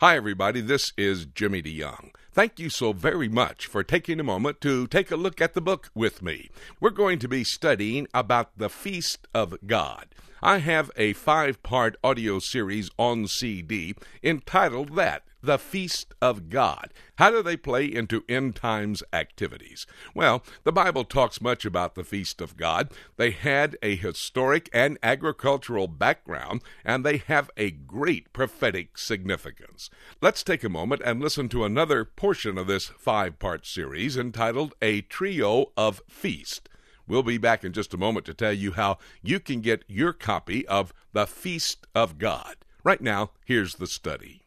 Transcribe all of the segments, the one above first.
Hi, everybody. This is Jimmy DeYoung. Thank you so very much for taking a moment to take a look at the book with me. We're going to be studying about the Feast of God. I have a five part audio series on CD entitled that the Feast of God. How do they play into end times activities? Well, the Bible talks much about the Feast of God. They had a historic and agricultural background, and they have a great prophetic significance. Let's take a moment and listen to another portion of this five part series entitled A Trio of Feast. We'll be back in just a moment to tell you how you can get your copy of The Feast of God. Right now, here's the study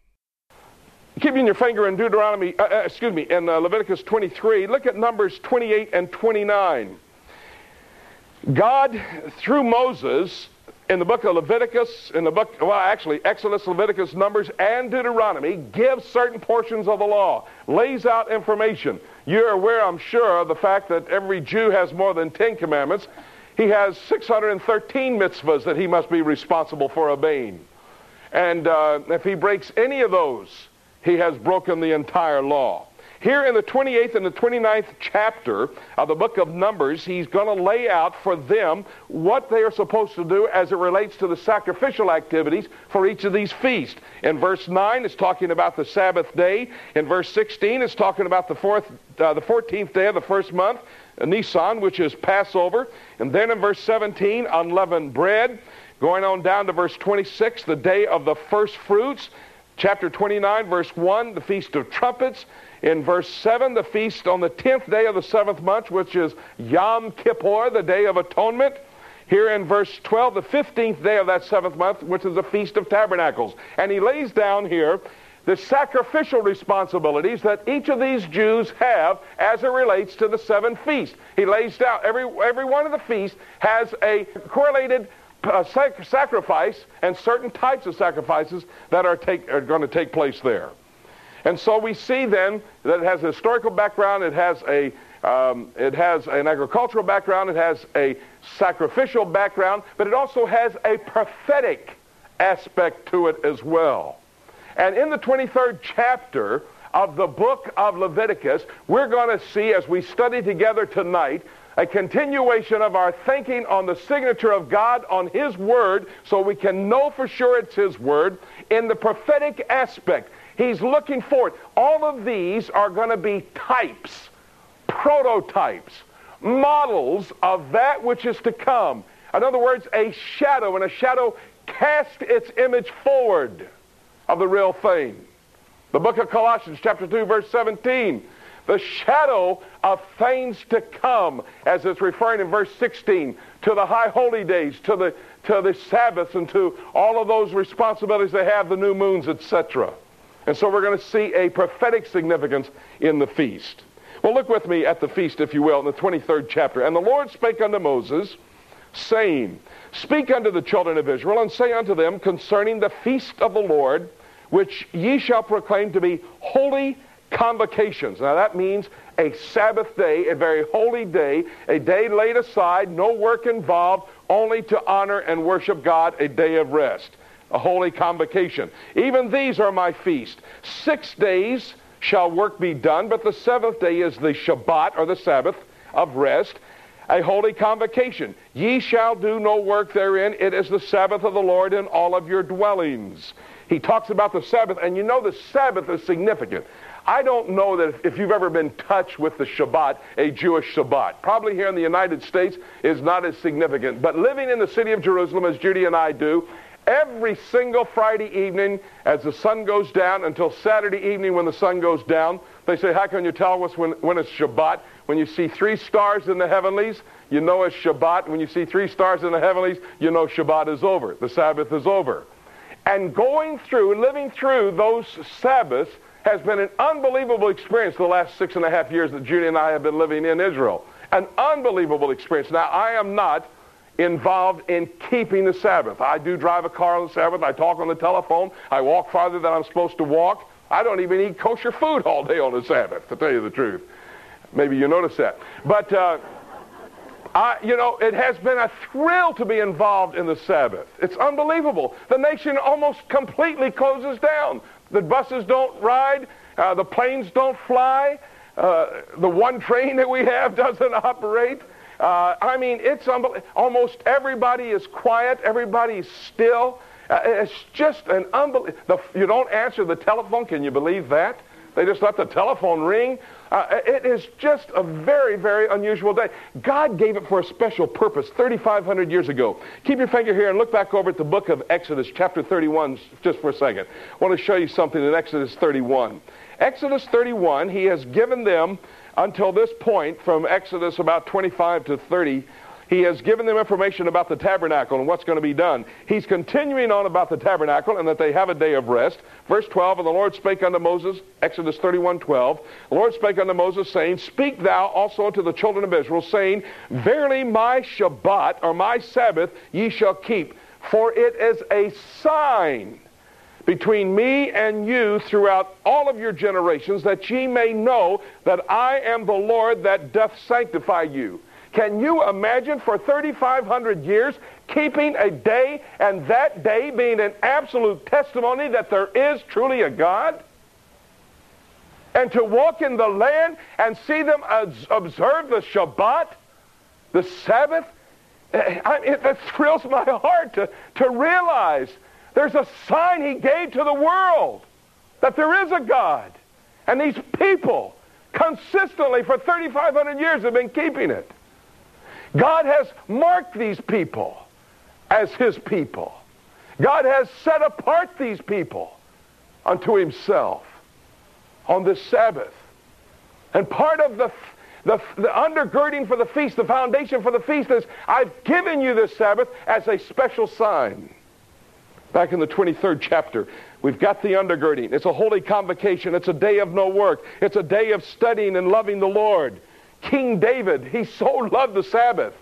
keeping your finger in Deuteronomy, uh, uh, excuse me, in uh, Leviticus 23, look at Numbers 28 and 29. God, through Moses, in the book of Leviticus, in the book, well, actually, Exodus, Leviticus, Numbers, and Deuteronomy, gives certain portions of the law, lays out information. You're aware, I'm sure, of the fact that every Jew has more than 10 commandments. He has 613 mitzvahs that he must be responsible for obeying. And uh, if he breaks any of those, he has broken the entire law. Here in the 28th and the 29th chapter of the book of Numbers, he's going to lay out for them what they are supposed to do as it relates to the sacrificial activities for each of these feasts. In verse 9, it's talking about the Sabbath day. In verse 16, it's talking about the, fourth, uh, the 14th day of the first month, Nisan, which is Passover. And then in verse 17, unleavened bread. Going on down to verse 26, the day of the first fruits. Chapter 29, verse 1, the Feast of Trumpets. In verse 7, the feast on the 10th day of the seventh month, which is Yom Kippur, the Day of Atonement. Here in verse 12, the 15th day of that seventh month, which is the Feast of Tabernacles. And he lays down here the sacrificial responsibilities that each of these Jews have as it relates to the seven feasts. He lays down, every, every one of the feasts has a correlated uh, sac- sacrifice and certain types of sacrifices that are, take, are going to take place there. And so we see then that it has a historical background, it has a um, it has an agricultural background, it has a sacrificial background, but it also has a prophetic aspect to it as well. And in the 23rd chapter of the book of Leviticus, we're going to see as we study together tonight a continuation of our thinking on the signature of God on His Word so we can know for sure it's His Word in the prophetic aspect. He's looking forward. All of these are going to be types, prototypes, models of that which is to come. In other words, a shadow, and a shadow casts its image forward of the real thing. The book of Colossians, chapter 2, verse 17 the shadow of things to come, as it's referring in verse 16 to the high holy days, to the, to the Sabbaths, and to all of those responsibilities they have, the new moons, etc. And so we're going to see a prophetic significance in the feast. Well, look with me at the feast, if you will, in the 23rd chapter. And the Lord spake unto Moses, saying, Speak unto the children of Israel, and say unto them concerning the feast of the Lord, which ye shall proclaim to be holy convocations. Now that means a Sabbath day, a very holy day, a day laid aside, no work involved, only to honor and worship God, a day of rest, a holy convocation. Even these are my feast. Six days shall work be done, but the seventh day is the Shabbat or the Sabbath of rest, a holy convocation. Ye shall do no work therein. It is the Sabbath of the Lord in all of your dwellings. He talks about the Sabbath, and you know the Sabbath is significant. I don't know that if you've ever been touched with the Shabbat, a Jewish Shabbat. Probably here in the United States is not as significant. But living in the city of Jerusalem, as Judy and I do, every single Friday evening as the sun goes down until Saturday evening when the sun goes down, they say, How can you tell us when, when it's Shabbat? When you see three stars in the heavenlies, you know it's Shabbat. When you see three stars in the heavenlies, you know Shabbat is over. The Sabbath is over. And going through, living through those Sabbaths, has been an unbelievable experience the last six and a half years that Judy and I have been living in Israel. An unbelievable experience. Now, I am not involved in keeping the Sabbath. I do drive a car on the Sabbath. I talk on the telephone. I walk farther than I'm supposed to walk. I don't even eat kosher food all day on the Sabbath, to tell you the truth. Maybe you notice that. But, uh, I, you know, it has been a thrill to be involved in the Sabbath. It's unbelievable. The nation almost completely closes down The buses don't ride. Uh, the planes don't fly. Uh, the one train that we have doesn't operate. Uh, I mean, it's unbelievable. Almost everybody is quiet. Everybody's still. Uh, it's just an unbelievable. You don't answer the telephone. Can you believe that? They just let the telephone ring. Uh, it is just a very, very unusual day. God gave it for a special purpose 3,500 years ago. Keep your finger here and look back over at the book of Exodus, chapter 31, just for a second. I want to show you something in Exodus 31. Exodus 31, he has given them until this point, from Exodus about 25 to 30, he has given them information about the tabernacle and what's going to be done. He's continuing on about the tabernacle and that they have a day of rest. Verse 12, And the Lord spake unto Moses, Exodus 31, 12, The Lord spake unto Moses, saying, Speak thou also to the children of Israel, saying, Verily my Shabbat, or my Sabbath, ye shall keep, for it is a sign between me and you throughout all of your generations, that ye may know that I am the Lord that doth sanctify you. Can you imagine for 3,500 years keeping a day and that day being an absolute testimony that there is truly a God? And to walk in the land and see them observe the Shabbat, the Sabbath, eh, it, thrills my heart to, to realize there's a sign he gave to the world that there is a God. And these people consistently for 3,500 years have been keeping it. God has marked these people as his people. God has set apart these people unto himself on this Sabbath. And part of the, the, the, undergirding for the feast, the foundation for the feast is I've given you this Sabbath as a special sign. Back in the 23rd chapter, we've got the undergirding. It's a holy convocation. It's a day of no work. It's a day of studying and loving the Lord. King David, he so loved the Sabbath.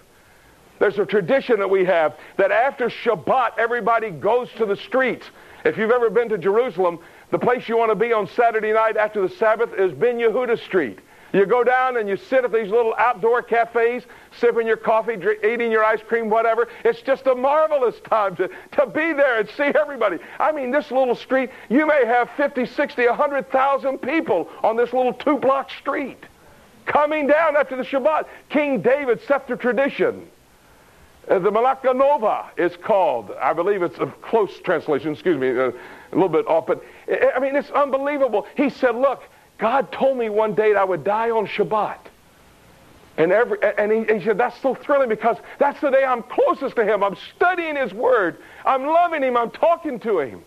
There's a tradition that we have that after Shabbat, everybody goes to the streets. If you've ever been to Jerusalem, the place you want to be on Saturday night after the Sabbath is Ben Yehuda Street. You go down and you sit at these little outdoor cafes, sipping your coffee, eating your ice cream, whatever. It's just a marvelous time to, to be there and see everybody. I mean, this little street, you may have 50, 60, 100,000 people on this little two-block street coming down after the Shabbat. King David set the tradition. Uh, the Melech Nova is called. I believe it's a close translation, excuse me, uh, a little bit off, but I mean, it's unbelievable. He said, look, God told me one day that I would die on Shabbat. And, every, and he, he, said, that's so thrilling because that's the day I'm closest to him. I'm studying his word. I'm loving him. I'm talking to him.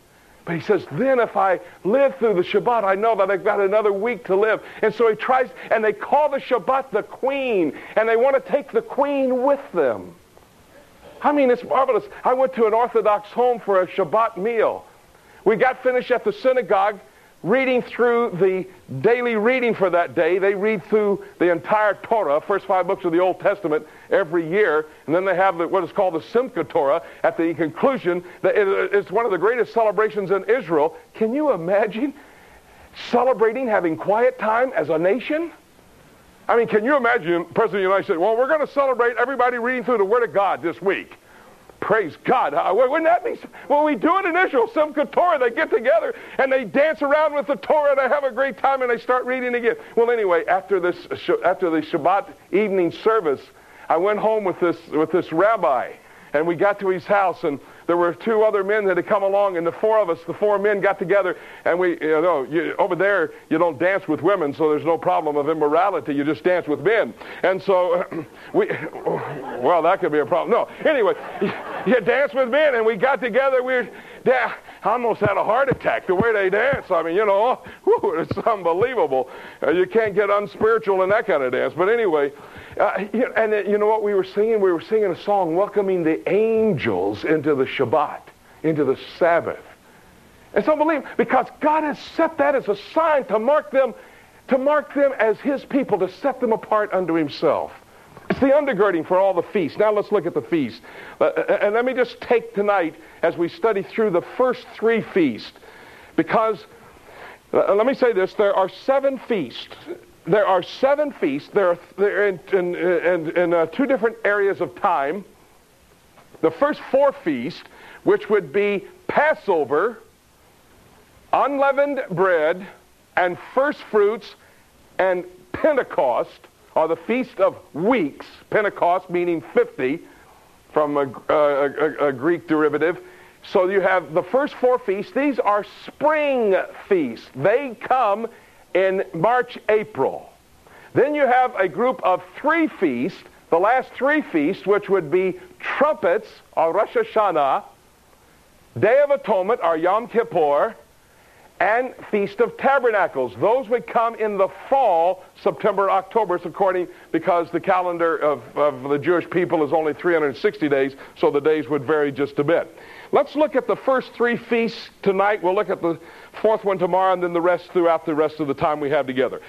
But he says, then if I live through the Shabbat, I know that I've got another week to live. And so he tries, and they call the Shabbat the queen, and they want to take the queen with them. I mean, it's marvelous. I went to an Orthodox home for a Shabbat meal. We got finished at the synagogue reading through the daily reading for that day. They read through the entire Torah, first five books of the Old Testament, every year. And then they have what is called the Simchat Torah at the conclusion. That it's one of the greatest celebrations in Israel. Can you imagine celebrating having quiet time as a nation? I mean, can you imagine President of the United States, well, we're going to celebrate everybody reading through the Word of God this week. Praise God. Wouldn't that be, when we do it in Israel, Some Torah, they get together and they dance around with the Torah and they have a great time and they start reading again. Well, anyway, after this, uh, after the Shabbat evening service, I went home with this, with this rabbi and we got to his house and there were two other men that had come along, and the four of us, the four men, got together, and we, you know, you, over there, you don't dance with women, so there's no problem of immorality. You just dance with men. And so, we, well, that could be a problem. No, anyway, you you dance with men, and we got together. We, yeah, I almost had a heart attack the way they dance. I mean, you know, whew, it's unbelievable. Uh, you can't get unspiritual in that kind of dance. But anyway, uh, and uh, you know what we were singing? We were singing a song welcoming the angels into the Shabbat, into the Sabbath. It's unbelievable because God has set that as a sign to mark them, to mark them as His people, to set them apart unto Himself. The undergirding for all the feasts. Now let's look at the feast. Uh, uh, and let me just take tonight as we study through the first three feasts, because uh, let me say this: there are seven feasts there are seven feasts. They're in, in, in, in uh, two different areas of time. The first four feasts, which would be Passover, unleavened bread and first fruits and Pentecost are the Feast of Weeks. Pentecost meaning 50 from a, uh, a, a, a Greek derivative. So you have the first four feasts. These are spring feasts. They come in March, April. Then you have a group of three feasts, the last three feasts, which would be trumpets, or Rosh Hashanah, Day of Atonement, or Yom Kippur, and Feast of Tabernacles. Those would come in the fall, September, October, according because the calendar of, of the Jewish people is only 360 days, so the days would vary just a bit. Let's look at the first three feasts tonight. We'll look at the fourth one tomorrow, and then the rest throughout the rest of the time we have together.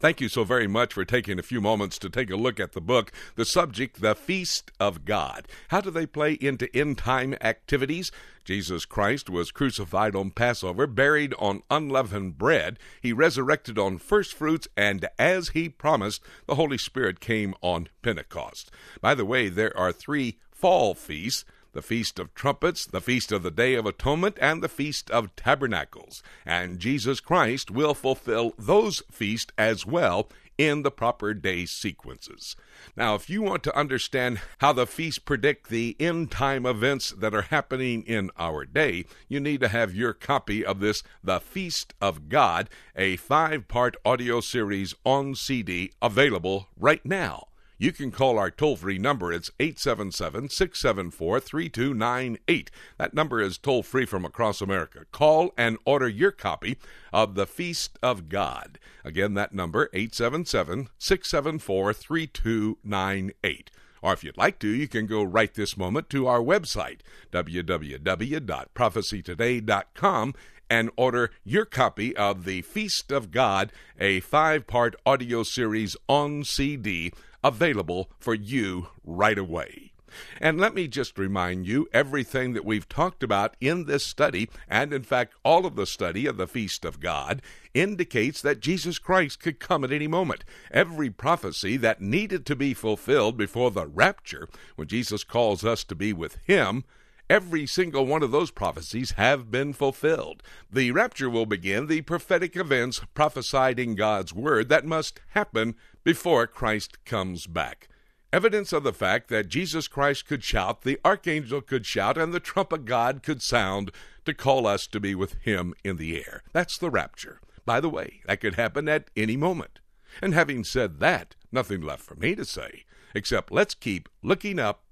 Thank you so very much for taking a few moments to take a look at the book. The subject, The Feast of God. How do they play into end time activities? Jesus Christ was crucified on Passover, buried on unleavened bread. He resurrected on first fruits, and as he promised, the Holy Spirit came on Pentecost. By the way, there are three fall feasts the Feast of Trumpets, the Feast of the Day of Atonement, and the Feast of Tabernacles. And Jesus Christ will fulfill those feasts as well in the proper day sequences. Now, if you want to understand how the feasts predict the end time events that are happening in our day, you need to have your copy of this The Feast of God, a five part audio series on CD available right now you can call our toll free number. It's 877 674 3298. That number is toll free from across America. Call and order your copy of The Feast of God. Again, that number, 877 674 3298. Or if you'd like to, you can go right this moment to our website, www.prophecytoday.com, and order your copy of The Feast of God, a five part audio series on CD available for you right away. And let me just remind you everything that we've talked about in this study, and in fact, all of the study of the Feast of God, indicates that Jesus Christ could come at any moment. Every prophecy that needed to be fulfilled before the rapture, when Jesus calls us to be with Him, Every single one of those prophecies have been fulfilled. The rapture will begin the prophetic events prophesied in God's Word that must happen before Christ comes back. Evidence of the fact that Jesus Christ could shout, the archangel could shout, and the trump of God could sound to call us to be with Him in the air. That's the rapture. By the way, that could happen at any moment. And having said that, nothing left for me to say, except let's keep looking up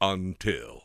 until.